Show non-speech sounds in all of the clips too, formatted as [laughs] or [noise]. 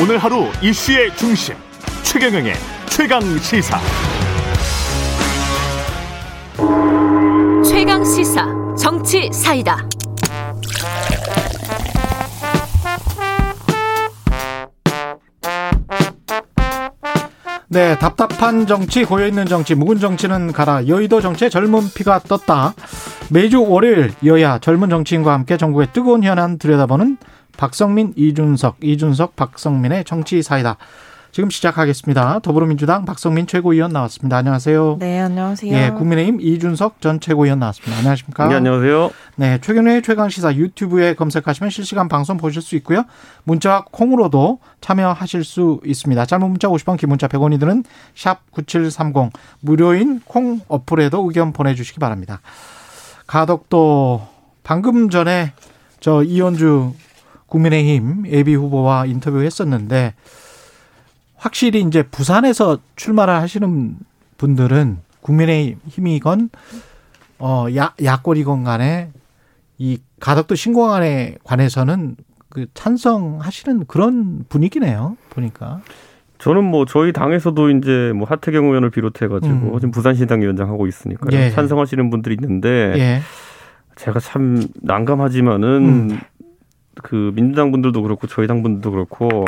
오늘 하루 이슈의 중심 최경영의 최강 시사. 최강 시사 정치 사이다. 네, 답답한 정치, 고여있는 정치, 묵은 정치는 가라. 여의도 정치의 젊은 피가 떴다. 매주 월요일 여야 젊은 정치인과 함께 전국의 뜨거운 현안 들여다보는 박성민, 이준석, 이준석, 박성민의 정치 사이다. 지금 시작하겠습니다. 더불어민주당 박성민 최고위원 나왔습니다. 안녕하세요. 네, 안녕하세요. 예, 국민의힘 이준석 전 최고위원 나왔습니다. 안녕하십니까? 네, 안녕하세요. 네, 최근의 최강 시사 유튜브에 검색하시면 실시간 방송 보실 수 있고요. 문자와 콩으로도 참여하실 수 있습니다. 짧은 문자 50원, 긴 문자 100원이 드는 샵 9730 무료인 콩 어플에도 의견 보내 주시기 바랍니다. 가덕도 방금 전에 저 이현주 국민의힘 예비 후보와 인터뷰했었는데 확실히 이제 부산에서 출마를 하시는 분들은 국민의힘이건 어 야, 야권이건 간에 이 가덕도 신공항에 관해서는 그 찬성하시는 그런 분위기네요. 보니까. 저는 뭐 저희 당에서도 이제 뭐 하태경 의원을 비롯해 가지고 음. 지금 부산시당 위원장 하고 있으니까요. 예. 찬성하시는 분들이 있는데 예. 제가 참 난감하지만은 음. 그 민주당 분들도 그렇고 저희 당 분들도 그렇고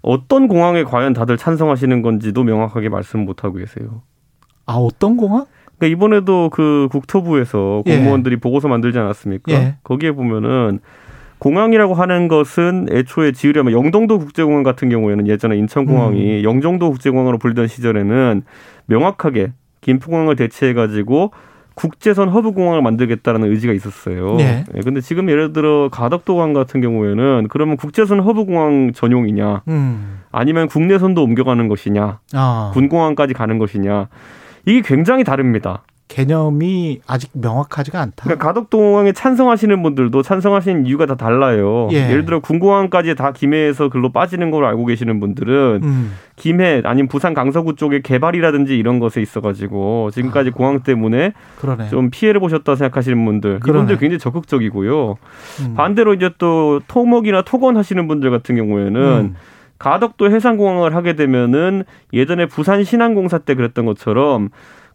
어떤 공항에 과연 다들 찬성하시는 건지도 명확하게 말씀 못 하고 계세요. 아 어떤 공항? 그러니까 이번에도 그 국토부에서 예. 공무원들이 보고서 만들지 않았습니까? 예. 거기에 보면은 공항이라고 하는 것은 애초에 지으려면 영동도 국제공항 같은 경우에는 예전에 인천공항이 음. 영종도 국제공항으로 불리던 시절에는 명확하게 김포공항을 대체해 가지고 국제선 허브 공항을 만들겠다라는 의지가 있었어요. 예. 예, 근데 지금 예를 들어 가덕도공항 같은 경우에는 그러면 국제선 허브 공항 전용이냐 음. 아니면 국내선도 옮겨가는 것이냐 아. 군공항까지 가는 것이냐 이게 굉장히 다릅니다. 개념이 아직 명확하지가 않다. 그러니까 가덕도공항에 찬성하시는 분들도 찬성하시는 이유가 다 달라요. 예. 를 들어 군공항까지 다 김해에서 글로 빠지는 걸로 알고 계시는 분들은 음. 김해 아니면 부산 강서구 쪽의 개발이라든지 이런 것에 있어가지고 지금까지 아. 공항 때문에 그러네. 좀 피해를 보셨다 생각하시는 분들 그러네. 이분들 굉장히 적극적이고요. 음. 반대로 이제 또 토목이나 토건 하시는 분들 같은 경우에는 음. 가덕도 해상공항을 하게 되면은 예전에 부산 신항공사 때 그랬던 것처럼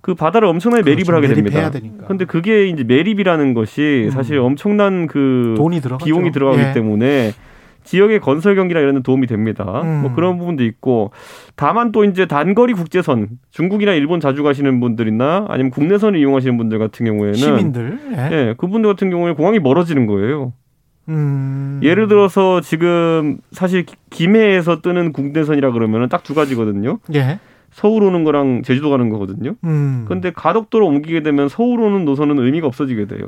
그 바다를 엄청나게 매립을 그렇죠. 하게 됩니다. 근데 그게 이제 매립이라는 것이 음. 사실 엄청난 그 돈이 들어가죠. 비용이 들어가기 예. 때문에 지역의 건설 경기나 이런 데 도움이 됩니다. 음. 뭐 그런 부분도 있고 다만 또 이제 단거리 국제선 중국이나 일본 자주 가시는 분들이나 아니면 국내선을 이용하시는 분들 같은 경우에는 시민들. 예. 예, 그분들 같은 경우에 공항이 멀어지는 거예요. 음. 예를 들어서 지금 사실 기- 김해에서 뜨는 국내선이라 그러면은 딱두 가지거든요. 예. 서울 오는 거랑 제주도 가는 거거든요. 음. 근데 가덕도로 옮기게 되면 서울 오는 노선은 의미가 없어지게 돼요.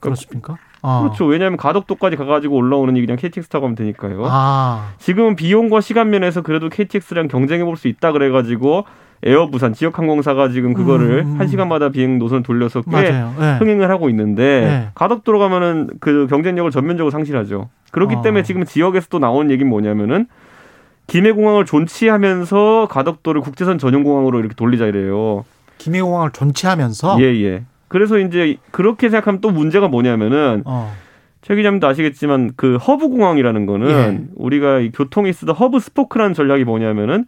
그렇습니까? 아. 그렇죠. 왜냐하면 가덕도까지 가가지고 올라오는 이 그냥 KTX 타고 가면 되니까요. 아. 지금은 비용과 시간 면에서 그래도 KTX랑 경쟁해 볼 수 있다 그래가지고 에어 부산 지역 항공사가 지금 그거를 음. 한 시간마다 비행 노선을 돌려서 꽤. 예. 흥행을 하고 있는데 네. 가덕도로 가면은 그 경쟁력을 전면적으로 상실하죠. 그렇기 어. 때문에 지금 지역에서 또 나오는 얘기는 뭐냐면은 김해공항을 존치하면서 가덕도를 국제선 전용공항으로 이렇게 돌리자 이래요. 김해공항을 존치하면서 예, 예. 그래서 이제 그렇게 생각하면 또 문제가 뭐냐면은 어. 최 기자님도 아시겠지만 그 허브 공항이라는 거는 예. 우리가 이 교통에 쓰던 hub spoke라는 전략이 뭐냐면은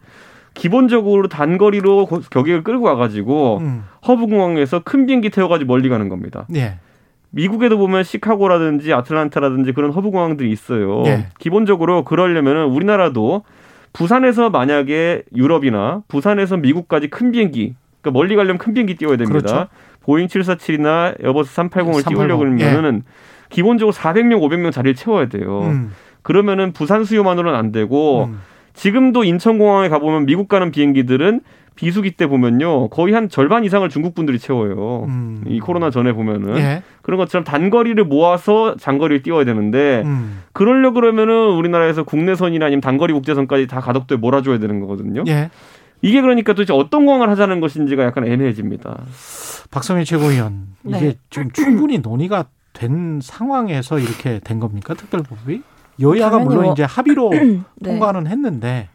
기본적으로 단거리로 고- 격액을 끌고 와가지고 음. 허브 공항에서 큰 비행기 태워가지고 멀리 가는 겁니다. 예. 미국에도 보면 시카고라든지 아틀란타라든지 그런 허브 공항들이 있어요. 예. 기본적으로 그러려면은 우리나라도 부산에서 만약에 유럽이나 부산에서 미국까지 큰 비행기, 그러니까 멀리 가려면 큰 비행기 띄워야 됩니다. 그렇죠. 보잉 747이나 에어버스 380을 380, 띄우려고 그러면은 기본적으로 400명, 500명 자리를 채워야 돼요. 음. 그러면은 부산 수요만으로는 안 되고 음. 지금도 인천공항에 가보면 미국 가는 비행기들은 비수기 때 보면요 거의 한 절반 이상을 중국 분들이 채워요. 음. 이 코로나 전에 보면은 예. 그런 것처럼 단거리를 모아서 장거리를 띄워야 되는데 음. 그러려 그러면은 우리나라에서 국내선이나 아니면 단거리 국제선까지 다 가덕도에 몰아줘야 되는 거거든요. 예. 이게 그러니까 도대체 어떤 공항을 하자는 것인지가 약간 애매해집니다. 박성일 최고위원 이게 네. 지금 충분히 논의가 된 상황에서 이렇게 된 겁니까 특별법이? 여야가 물론 뭐- 이제 합의로 [clears throat] 네. 통과는 했는데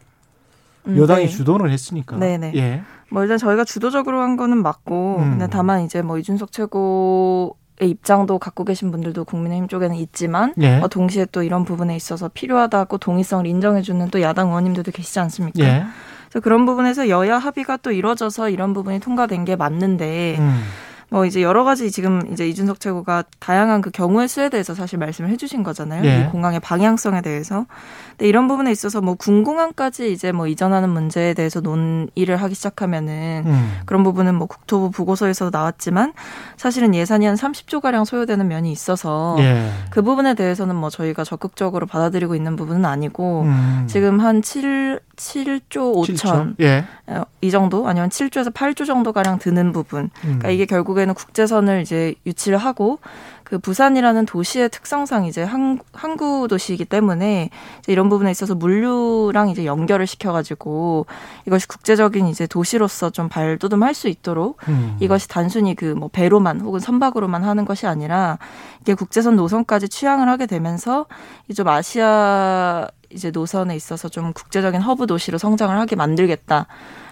음, 여당이 네. 주도를 했으니까. 네네. 예. 뭐 일단 저희가 주도적으로 한 거는 맞고 음. 근데 다만 이제 뭐 이준석 최고 입장도 갖고 계신 분들도 국민의힘 쪽에는 있지만 예. 어, 동시에 또 이런 부분에 있어서 필요하다고 동의성을 인정해주는 또 야당 의원님들도 계시지 않습니까? 예. 그래서 그런 부분에서 여야 합의가 또 이루어져서 이런 부분이 통과된 게 맞는데 음. 뭐 이제 여러 가지 지금 이제 이준석 최고가 다양한 그 경우의 수에 대해서 사실 말씀을 해주신 거잖아요. 예. 이 공항의 방향성에 대해서. 근데 이런 부분에 있어서 뭐 군공항까지 이제 뭐 이전하는 문제에 대해서 논의를 하기 시작하면은 음. 그런 부분은 뭐 국토부 보고서에서도 나왔지만 사실은 예산이 한 30조 가량 소요되는 면이 있어서 예. 그 부분에 대해서는 뭐 저희가 적극적으로 받아들이고 있는 부분은 아니고 음. 지금 한 7, 7조 5천 칠천. 예. 어, 이 정도 아니면 7조에서 8조 정도 가량 드는 부분. 음. 그러니까 이게 결국 에는 국제선을 이제 유치를 하고 그 부산이라는 도시의 특성상 이제 항, 항구 도시이기 때문에 이제 이런 부분에 있어서 물류랑 이제 연결을 시켜가지고 이것이 국제적인 이제 도시로서 좀 발돋움할 수 있도록 음. 이것이 단순히 그 뭐 배로만 혹은 선박으로만 하는 것이 아니라 이게 국제선 노선까지 취항을 하게 되면서 이좀 아시아 이제 노선에 있어서 좀 국제적인 허브 도시로 성장을 하게 만들겠다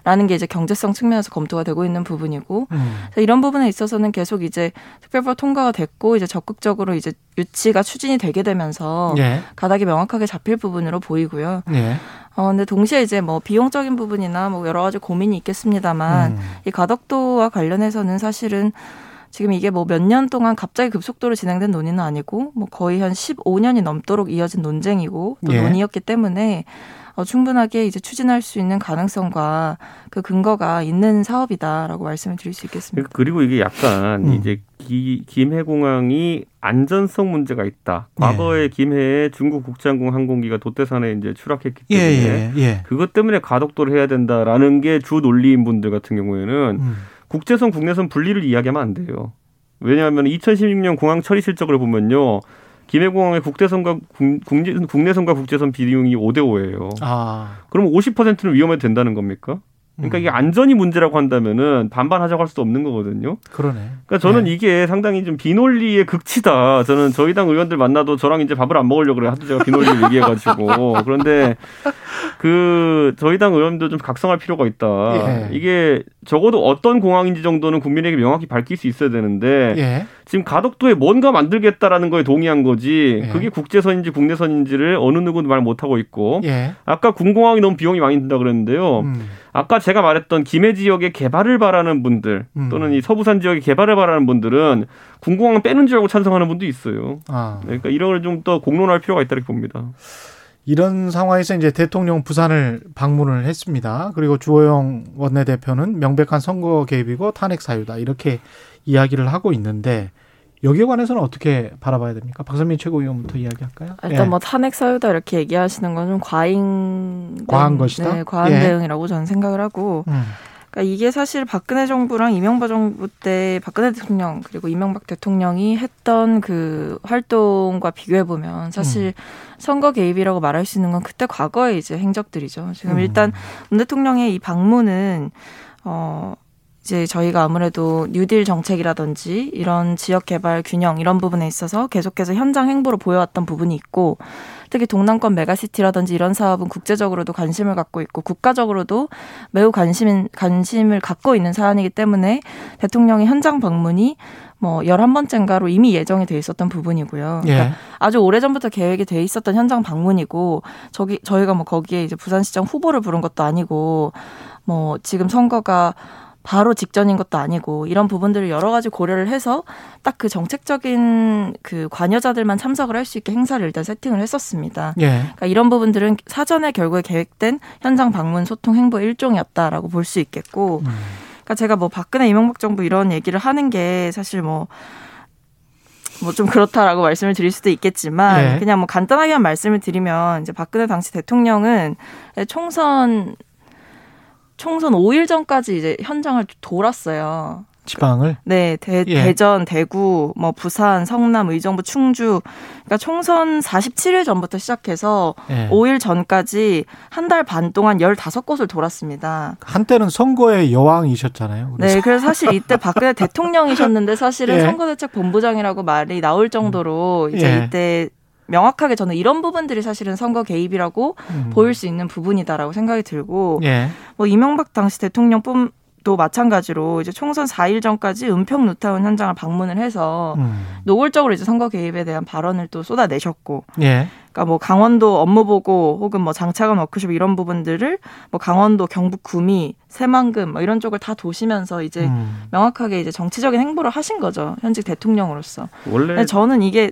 라는 게 이제 경제성 측면에서 검토가 되고 있는 부분이고 음. 이런 부분에 있어서는 계속 이제 특별법 통과가 됐고 이제 적극적으로 이제 유치가 추진이 되게 되면서 예. 가닥이 명확하게 잡힐 부분으로 보이고요. 예. 어 근데 동시에 이제 뭐 비용적인 부분이나 뭐 여러 가지 고민이 있겠습니다만 음. 이 가덕도와 관련해서는 사실은 지금 이게 뭐 몇 년 동안 갑자기 급속도로 진행된 논의는 아니고 뭐 거의 한 15년이 넘도록 이어진 논쟁이고 또 예. 논의였기 때문에 어, 충분하게 이제 추진할 수 있는 가능성과 그 근거가 있는 사업이다라고 말씀을 드릴 수 있겠습니다. 그리고 이게 약간 음. 이제 기, 김해공항이 안전성 문제가 있다. 예. 과거에 김해에 중국 국제항공 항공기가 도태산에 이제 추락했기 예, 때문에 예, 예. 그것 때문에 가덕도를 해야 된다라는 게 주 논리인 분들 같은 경우에는 음. 국제선 국내선 분리를 이야기하면 안 돼요. 왜냐하면 2016년 공항 처리 실적을 보면요. 김해공항의 국대선과 국- 국내, 국내 선과 국제선 비용이 5대 5예요. 아. 그럼 50%는 위험해도 된다는 겁니까? 그러니까 음. 이게 안전이 문제라고 한다면은 반반하자고 할 수도 없는 거거든요. 그러네. 그러니까 저는 네. 이게 상당히 좀 비논리의 극치다. 저는 저희 당 의원들 만나도 저랑 이제 밥을 안 먹으려고 그래요. 하도 제가 비논리를 얘기해가지고. 그런데 그 저희 당 의원도 좀 각성할 필요가 있다. 예. 이게 적어도 어떤 공항인지 정도는 국민에게 명확히 밝힐 수 있어야 되는데 예. 지금 가덕도에 뭔가 만들겠다라는 거에 동의한 거지. 예. 그게 국제선인지 국내선인지를 어느 누구도 말 못하고 있고. 예. 아까 군공항이 너무 비용이 많이 든다 그랬는데요. 음. 아까 제가 말했던 김해 지역의 개발을 바라는 분들 음. 또는 이 서부산 지역의 개발을 바라는 분들은 군공항 빼는 줄 알고 찬성하는 분도 있어요. 아. 그러니까 이런 걸 좀 더 공론할 필요가 있다고 봅니다. 이런 상황에서 이제 대통령 부산을 방문을 했습니다. 그리고 주호영 원내대표는 명백한 선거 개입이고 탄핵 사유다 이렇게 이야기를 하고 있는데 여기에 관해서는 어떻게 바라봐야 됩니까? 박선민 최고위원부터 이야기할까요? 일단 예. 뭐 탄핵 사유다 이렇게 얘기하시는 건 좀 과잉 과한 것이다? 네, 과한 예. 대응이라고 저는 생각을 하고 음. 그러니까 이게 사실 박근혜 정부랑 이명박 정부 때 박근혜 대통령 그리고 이명박 대통령이 했던 그 활동과 비교해 보면 사실 선거 개입이라고 말할 수 있는 건 그때 과거의 이제 행적들이죠. 지금 음. 일단 문 대통령의 이 방문은 어 이제 저희가 아무래도 뉴딜 정책이라든지 이런 지역 개발 균형 이런 부분에 있어서 계속해서 현장 행보로 보여왔던 부분이 있고 특히 동남권 메가시티라든지 이런 사업은 국제적으로도 관심을 갖고 있고 국가적으로도 매우 관심 관심을 갖고 있는 사안이기 때문에 대통령의 현장 방문이 뭐 11번째인가로 이미 예정이 돼 있었던 부분이고요. 그러니까 예. 아주 오래전부터 계획이 돼 있었던 현장 방문이고 저기 저희가 뭐 거기에 이제 부산시장 후보를 부른 것도 아니고 뭐 지금 선거가 바로 직전인 것도 아니고 이런 부분들을 여러 가지 고려를 해서 딱 그 정책적인 그 관여자들만 참석을 할 수 있게 행사를 일단 세팅을 했었습니다. 예. 그러니까 이런 부분들은 사전에 결국에 계획된 현장 방문 소통 행보의 일종이었다라고 볼 수 있겠고 음. 그러니까 제가 뭐 박근혜 이명박 정부 이런 얘기를 하는 게 사실 뭐 뭐 좀 그렇다라고 말씀을 드릴 수도 있겠지만 네. 그냥 뭐 간단하게만 말씀을 드리면 이제 박근혜 당시 대통령은 총선 총선 5일 전까지 이제 현장을 돌았어요. 지방을 네, 대, 예. 대전, 대구, 뭐 부산, 성남, 의정부, 충주. 그러니까 총선 47일 전부터 시작해서 예. 5일 전까지 한 달 반 동안 15곳을 돌았습니다. 한때는 선거의 여왕이셨잖아요. 그래서 네, 그래서 사실 이때 박근혜 [laughs] 대통령이셨는데 사실은 예. 선거대책 본부장이라고 말이 나올 정도로 이제 예. 이때 명확하게 저는 이런 부분들이 사실은 선거 개입이라고 음. 보일 수 있는 부분이다라고 생각이 들고 예. 뭐 이명박 당시 대통령뿐 도 마찬가지로 이제 총선 4일 전까지 은평 루타운 현장을 방문을 해서 음. 노골적으로 이제 선거 개입에 대한 발언을 또 쏟아내셨고, 예. 그러니까 뭐 강원도 업무 보고 혹은 뭐 장차관 워크숍 이런 부분들을 뭐 강원도 경북 구미 새만금 뭐 이런 쪽을 다 도시면서 이제 음. 명확하게 이제 정치적인 행보를 하신 거죠 현직 대통령으로서. 원래 근데 저는 이게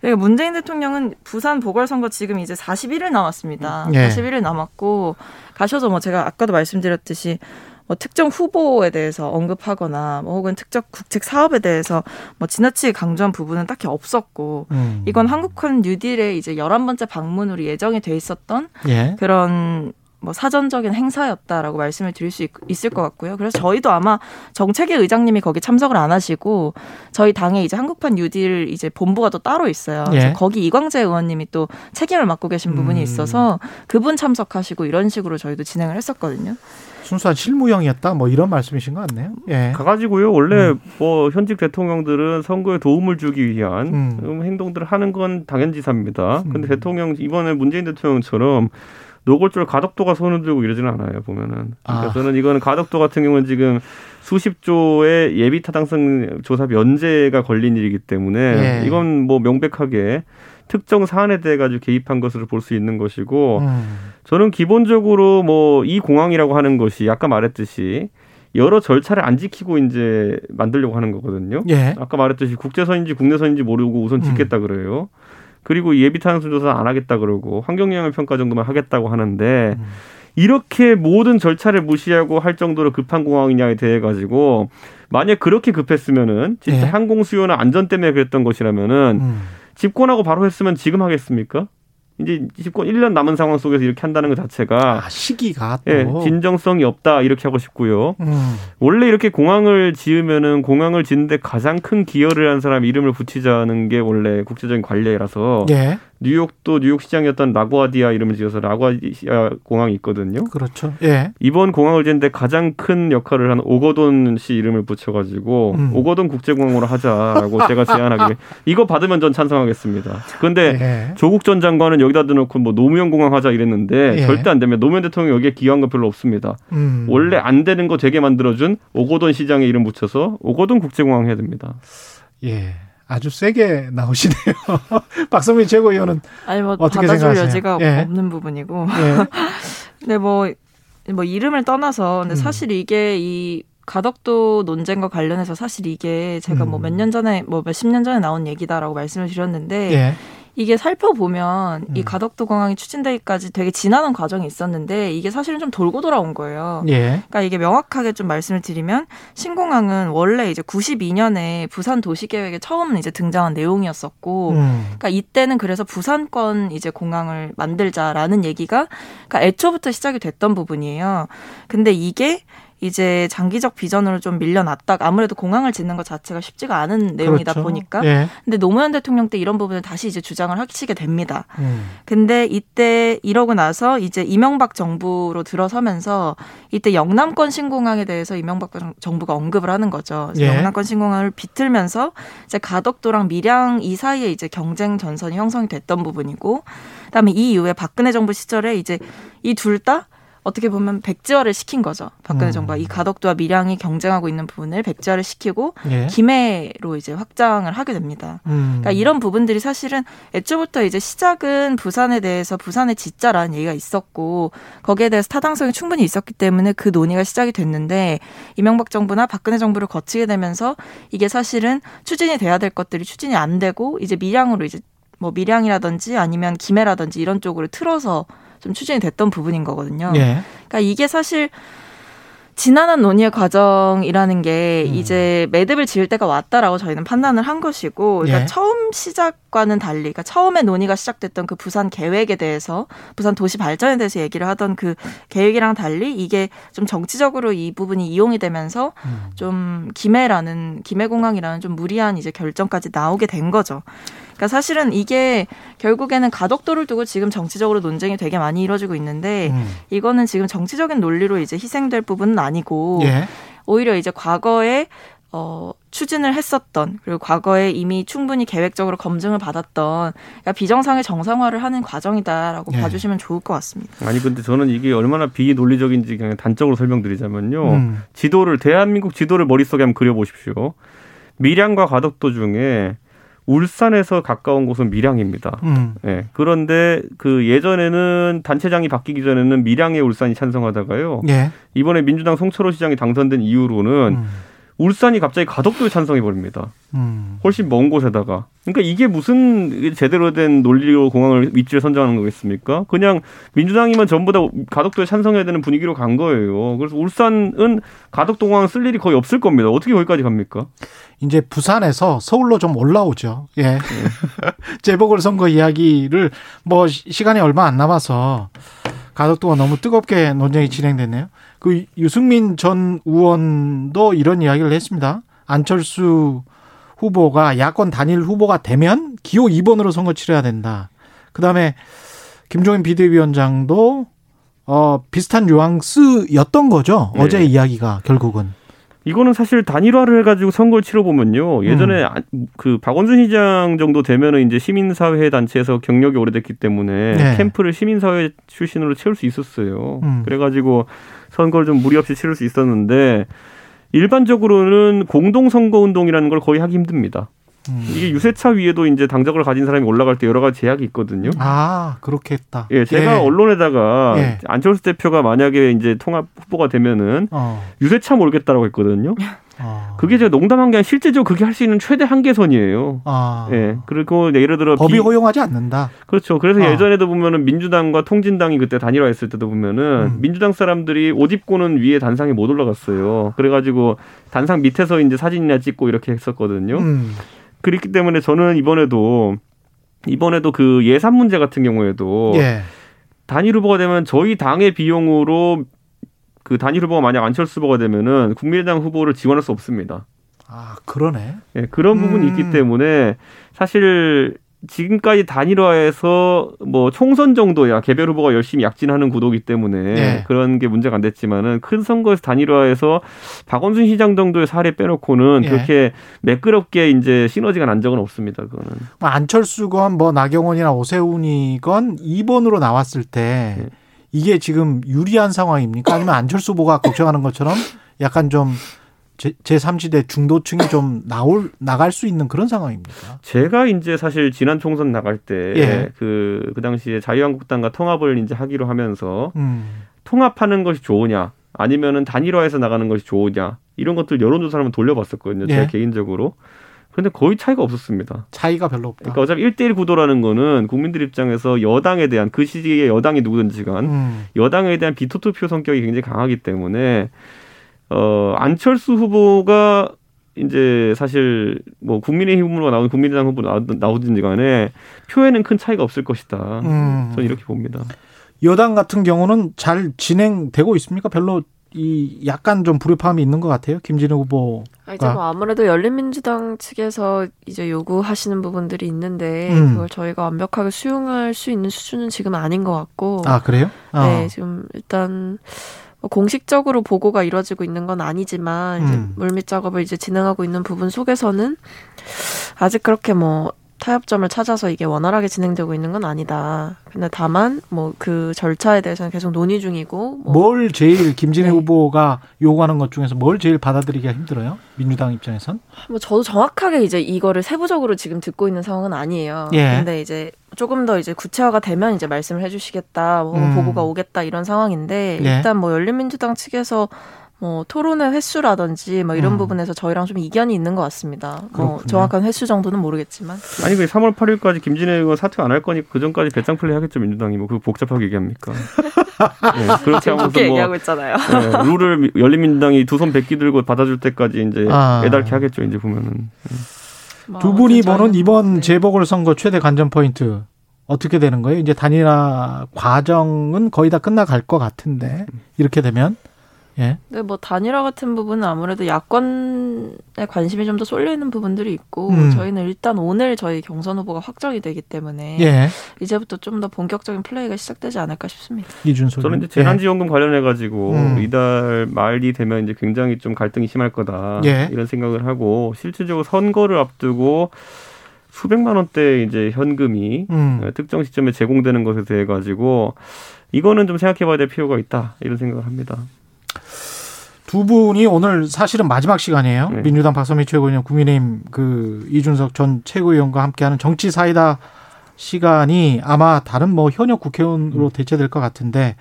그러니까 문재인 대통령은 부산 보궐선거 지금 이제 41일 남았습니다. 예. 41일 남았고 가셔서 뭐 제가 아까도 말씀드렸듯이 뭐 특정 후보에 대해서 언급하거나 뭐 혹은 특정 국책 사업에 대해서 뭐 지나치게 강조한 부분은 딱히 없었고 음. 이건 한국판 뉴딜의 이제 11번째 방문으로 예정이 돼 있었던 예. 그런 뭐 사전적인 행사였다라고 말씀을 드릴 수 있, 을 것 같고요. 그래서 저희도 아마 정책위 의장님이 거기 참석을 안 하시고 저희 당에 이제 한국판 뉴딜 이제 본부가 또 따로 있어요. 그래서 예. 거기 이광재 의원님이 또 책임을 맡고 계신 부분이 음. 있어서 그분 참석하시고 이런 식으로 저희도 진행을 했었거든요. 순수한 실무형이었다. 뭐 이런 말씀이신 것 같네요. 예. 가가지고요. 원래 뭐 현직 대통령들은 선거에 도움을 주기 위한 음. 음, 행동들을 하는 건 당연지사입니다. 근데 음. 대통령 이번에 문재인 대통령처럼 노골적으로 가덕도가 손을 들고 이러지는 않아요. 보면은. 그러니까 아. 저는 이거는 가덕도 같은 경우는 지금 수십 조의 예비 타당성 조사 면제가 걸린 일이기 때문에 예. 이건 뭐 명백하게 특정 사안에 대해 가지고 개입한 것으로 볼 수 있는 것이고 음. 저는 기본적으로 뭐 이 공항이라고 하는 것이 아까 말했듯이 여러 절차를 안 지키고 이제 만들려고 하는 거거든요. 예. 아까 말했듯이 국제선인지 국내선인지 모르고 우선 짓겠다 그래요. 그리고 예비 타당성 조사 안 하겠다 그러고 환경 영향 평가 정도만 하겠다고 하는데 음. 이렇게 모든 절차를 무시하고 할 정도로 급한 공항이냐에 대해 가지고 만약 그렇게 급했으면은 진짜 예. 항공 수요나 안전 때문에 그랬던 것이라면은 음. 집권하고 바로 했으면 지금 하겠습니까? 이제 집권 1년 남은 상황 속에서 이렇게 한다는 것 자체가 아, 시기가 또. 예, 진정성이 없다 이렇게 하고 싶고요. 음. 원래 이렇게 공항을 지으면은 공항을 짓는데 가장 큰 기여를 한 사람 이름을 붙이자는 게 원래 국제적인 관례라서 예. 뉴욕도 뉴욕 시장이었던 라구아디아 이름을 지어서 라구아디아 공항이 있거든요. 그렇죠. 예. 이번 공항을 짓는데 가장 큰 역할을 한 오거돈 씨 이름을 붙여가지고 음. 오거돈 국제공항으로 하자라고 제가 제안하기를 [laughs] 이거 받으면 전 찬성하겠습니다. 그런데 예. 조국 전 장관은 여기다 넣고 뭐 노무현 공항 하자 이랬는데 예. 절대 안 됩니다. 노무현 대통령 여기에 기여한 거 별로 없습니다. 음. 원래 안 되는 거 되게 만들어준 오거돈 시장의 이름 붙여서 오거돈 국제공항 해야 됩니다. 예. 아주 세게 나오시네요. [laughs] 박성민 최고위원은 아니 뭐 어떻게 받아줄 생각하세요? 여지가 예. 없는 부분이고. 예. [laughs] 근데 뭐, 뭐 이름을 떠나서 근데 음. 사실 이게 이 가덕도 논쟁과 관련해서 사실 이게 제가 뭐 음. 몇년 전에 뭐 몇 십 년 전에 나온 얘기다라고 말씀을 드렸는데 예. 이게 살펴보면 이 음. 가덕도 공항이 추진되기까지 되게 지나는 과정이 있었는데 이게 사실은 좀 돌고 돌아온 거예요. 예. 그러니까 이게 명확하게 좀 말씀을 드리면 신공항은 원래 이제 92년에 부산 도시계획에 처음 이제 등장한 내용이었었고 음. 그러니까 이때는 그래서 부산권 이제 공항을 만들자라는 얘기가 그러니까 애초부터 시작이 됐던 부분이에요. 근데 이게 이제 장기적 비전으로 좀 밀려났다가 아무래도 공항을 짓는 것 자체가 쉽지가 않은 내용이다 그렇죠. 보니까 예. 근데 노무현 대통령 때 이런 부분을 다시 이제 주장을 하시게 됩니다. 음. 근데 이때 이러고 나서 이제 이명박 정부로 들어서면서 이때 영남권 신공항에 대해서 이명박 정부가 언급을 하는 거죠. 예. 영남권 신공항을 비틀면서 이제 가덕도랑 밀양 이 사이에 이제 경쟁 전선이 형성이 됐던 부분이고 그다음에 이 이후에 박근혜 정부 시절에 이제 이 둘 다 어떻게 보면 백지화를 시킨 거죠. 박근혜 음. 정부가 이 가덕도와 밀양이 경쟁하고 있는 부분을 백지화를 시키고 예. 김해로 이제 확장을 하게 됩니다. 음. 그러니까 이런 부분들이 사실은 애초부터 이제 시작은 부산에 대해서 부산의 짓자라는 얘기가 있었고 거기에 대해서 타당성이 충분히 있었기 때문에 그 논의가 시작이 됐는데 이명박 정부나 박근혜 정부를 거치게 되면서 이게 사실은 추진이 돼야 될 것들이 추진이 안 되고 이제 밀양으로 이제 뭐 밀양이라든지 아니면 김해라든지 이런 쪽으로 틀어서 좀 추진이 됐던 부분인 거거든요. 예. 그러니까 이게 사실 지난한 논의의 과정이라는 게 음. 이제 매듭을 지을 때가 왔다라고 저희는 판단을 한 것이고, 그러니까 예. 처음 시작과는 달리, 그러니까 처음에 논의가 시작됐던 그 부산 계획에 대해서, 부산 도시 발전에 대해서 얘기를 하던 그 계획이랑 달리 이게 좀 정치적으로 이 부분이 이용이 되면서 음. 좀 김해라는 김해공항이라는 좀 무리한 이제 결정까지 나오게 된 거죠. 그러니까 사실은 이게 결국에는 가덕도를 두고 지금 정치적으로 논쟁이 되게 많이 이루어지고 있는데 음. 이거는 지금 정치적인 논리로 이제 희생될 부분은 아니고 예. 오히려 이제 과거에 어, 추진을 했었던 그리고 과거에 이미 충분히 계획적으로 검증을 받았던 그러니까 비정상의 정상화를 하는 과정이다라고 예. 봐주시면 좋을 것 같습니다. 아니 근데 저는 이게 얼마나 비논리적인지 그냥 단적으로 설명드리자면요. 음. 지도를 대한민국 지도를 머릿속에 한번 그려보십시오. 밀양과 가덕도 중에 울산에서 가까운 곳은 밀양입니다. 음. 예. 그런데 그 예전에는 단체장이 바뀌기 전에는 밀양에 울산이 찬성하다가요. 예. 이번에 민주당 송철호 시장이 당선된 이후로는 음. 울산이 갑자기 가덕도에 찬성해 버립니다. 음. 훨씬 먼 곳에다가. 그러니까 이게 무슨 제대로 된 논리로 공항을 위치를 선정하는 거겠습니까? 그냥 민주당이면 전부 다 가덕도에 찬성해야 되는 분위기로 간 거예요. 그래서 울산은 가덕도 공항 쓸 일이 거의 없을 겁니다. 어떻게 거기까지 갑니까? 이제 부산에서 서울로 좀 올라오죠. 예. [laughs] 재보궐 선거 이야기를 뭐 시- 시간이 얼마 안 남아서 가덕도가 너무 뜨겁게 논쟁이 진행됐네요. 그 유승민 전 의원도 이런 이야기를 했습니다. 안철수 후보가 야권 단일 후보가 되면 기호 2번으로 선거 치러야 된다. 그다음에 김종인 비대위원장도 어 비슷한 뉘앙스였던 거죠. 네. 어제 이야기가 결국은. 이거는 사실 단일화를 해가지고 선거를 치러 보면요. 예전에 음. 안- 그 박원순 시장 정도 되면은 이제 시민사회 단체에서 경력이 오래됐기 때문에 네. 캠프를 시민사회 출신으로 채울 수 있었어요. 음. 그래가지고 선거를 좀 무리 없이 치를 수 있었는데 일반적으로는 공동 선거 운동이라는 걸 거의 하기 힘듭니다. 음. 이게 유세차 위에도 이제 당적을 가진 사람이 올라갈 때 여러 가지 제약이 있거든요. 아, 그렇겠다. 예, 제가 언론에다가 예. 안철수 대표가 만약에 이제 통합 후보가 되면은 어. 유세차 몰겠다라고 했거든요. 어. 그게 제가 농담한 게 아니라 실제적으로 그게 할 수 있는 최대 한계선이에요. 아. 예. 그리고 예를 들어 법이 비- 허용하지 않는다. 그렇죠. 그래서 아. 예전에도 보면은 민주당과 통진당이 그때 단일화했을 때도 보면은 음. 민주당 사람들이 옷 입고는 위에 단상에 못 올라갔어요. 그래가지고 단상 밑에서 이제 사진이나 찍고 이렇게 했었거든요. 음. 그렇기 때문에 저는 이번에도 이번에도 그 예산 문제 같은 경우에도 예. 단일 후보가 되면 저희 당의 비용으로 그 단일 후보가 만약 안철수 후보가 되면은 국민의당 후보를 지원할 수 없습니다. 아, 그러네. 예, 그런 부분이 음. 있기 때문에 사실 지금까지 단일화해서 뭐 총선 정도야 개별 후보가 열심히 약진하는 구도기 때문에 네. 그런 게 문제가 안 됐지만은 큰 선거에서 단일화해서 박원순 시장 정도의 사례 빼놓고는 예. 그렇게 매끄럽게 이제 시너지가 난 적은 없습니다. 그거는. 뭐 안철수건 뭐 나경원이나 오세훈이건 2번으로 나왔을 때 네. 이게 지금 유리한 상황입니까? 아니면 안철수 후보가 걱정하는 것처럼 약간 좀 제, 제3지대 중도층이 좀 나올 나갈 수 있는 그런 상황입니까? 제가 이제 사실 지난 총선 나갈 때 예. 그, 그 당시에 자유한국당과 통합을 이제 하기로 하면서 음. 통합하는 것이 좋으냐 아니면은 단일화해서 나가는 것이 좋으냐 이런 것들 여론조사 한번 돌려봤었거든요. 제가 예. 개인적으로. 그런데 거의 차이가 없었습니다. 차이가 별로 없다. 그러니까 어차피 1대1 구도라는 거는 국민들 입장에서 여당에 대한 그 시기에 여당이 누구든지 간 음. 여당에 대한 비토투표 성격이 굉장히 강하기 때문에 어 안철수 후보가 이제 사실 뭐 국민의힘으로 나오든 국민의당 후보로 나오든, 나오든지 간에 표에는 큰 차이가 없을 것이다. 음. 저는 이렇게 봅니다. 여당 같은 경우는 잘 진행되고 있습니까? 별로 이 약간 좀 불협화음이 있는 것 같아요. 김진애 후보. 아, 이제 뭐 아무래도 열린민주당 측에서 이제 요구하시는 부분들이 있는데 음. 그걸 저희가 완벽하게 수용할 수 있는 수준은 지금 아닌 것 같고 아 그래요? 어. 네 지금 일단 뭐 공식적으로 보고가 이루어지고 있는 건 아니지만 음. 물밑 작업을 이제 진행하고 있는 부분 속에서는 아직 그렇게 뭐 타협점을 찾아서 이게 원활하게 진행되고 있는 건 아니다. 근데 다만 뭐 그 절차에 대해서는 계속 논의 중이고 뭐 뭘 제일 김진애 네. 후보가 요구하는 것 중에서 뭘 제일 받아들이기가 힘들어요? 민주당 입장에선? 뭐 저도 정확하게 이제 이거를 세부적으로 지금 듣고 있는 상황은 아니에요. 예. 근데 이제 조금 더 이제 구체화가 되면 이제 말씀을 해주시겠다, 뭐 음. 보고가 오겠다 이런 상황인데 예. 일단 뭐 열린민주당 측에서 뭐 토론의 횟수라든지 뭐 이런 음. 부분에서 저희랑 좀 이견이 있는 것 같습니다. 뭐 그렇군요. 정확한 횟수 정도는 모르겠지만 아니 그 3월 8일까지 김진애 의원 사퇴 안 할 거니까 그 전까지 배짱 플레이 하겠죠 민주당이 뭐 그 복잡하게 얘기합니까? [laughs] 네, 그렇게 그렇게 뭐 얘기하고 있잖아요. 네, 룰을 열린민주당이 두손 뱉기 들고 받아줄 때까지 이제 아. 애달게 하겠죠 이제 보면은 뭐 두 분이 보는 이번 네. 재보궐선거 최대 관전 포인트 어떻게 되는 거예요? 이제 단일화 과정은 거의 다 끝나갈 것 같은데 이렇게 되면 예. 근데 뭐 단일화 같은 부분은 아무래도 야권에 관심이 좀 더 쏠려 있는 부분들이 있고 음. 저희는 일단 오늘 저희 경선 후보가 확정이 되기 때문에 예. 이제부터 좀 더 본격적인 플레이가 시작되지 않을까 싶습니다. 이준석. 저는 이제 재난지원금 관련해 가지고 음. 이달 말이 되면 이제 굉장히 좀 갈등이 심할 거다 예. 이런 생각을 하고 실질적으로 선거를 앞두고 수백만 원대 이제 현금이 음. 어, 특정 시점에 제공되는 것에 대해 가지고 이거는 좀 생각해봐야 될 필요가 있다 이런 생각을 합니다. 두 분이 오늘 사실은 마지막 시간이에요. 네. 민주당 박선미 최고위원, 국민의힘 그 이준석 전 최고위원과 함께하는 정치 사이다 시간이 아마 다른 뭐 현역 국회의원으로 대체될 것 같은데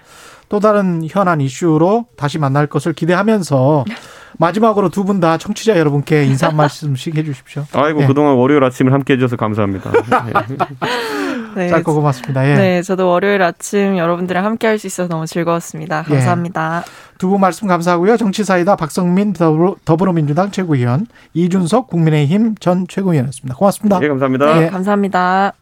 또 다른 현안 이슈로 다시 만날 것을 기대하면서 마지막으로 두 분 다 청취자 여러분께 인사 한 말씀씩 해주십시오. 아이고 네. 그동안 월요일 아침을 함께 해 주셔서 감사합니다. [laughs] 네. 네, 짧고 고맙습니다. 예. 네, 저도 월요일 아침 여러분들이랑 함께 할 수 있어서 너무 즐거웠습니다. 예. 감사합니다. 두분 말씀 감사하고요. 정치사이다 박성민 더불어, 더불어민주당 최고위원, 이준석 국민의힘 전 최고위원이었습니다. 고맙습니다. 예, 감사합니다. 예. 감사합니다.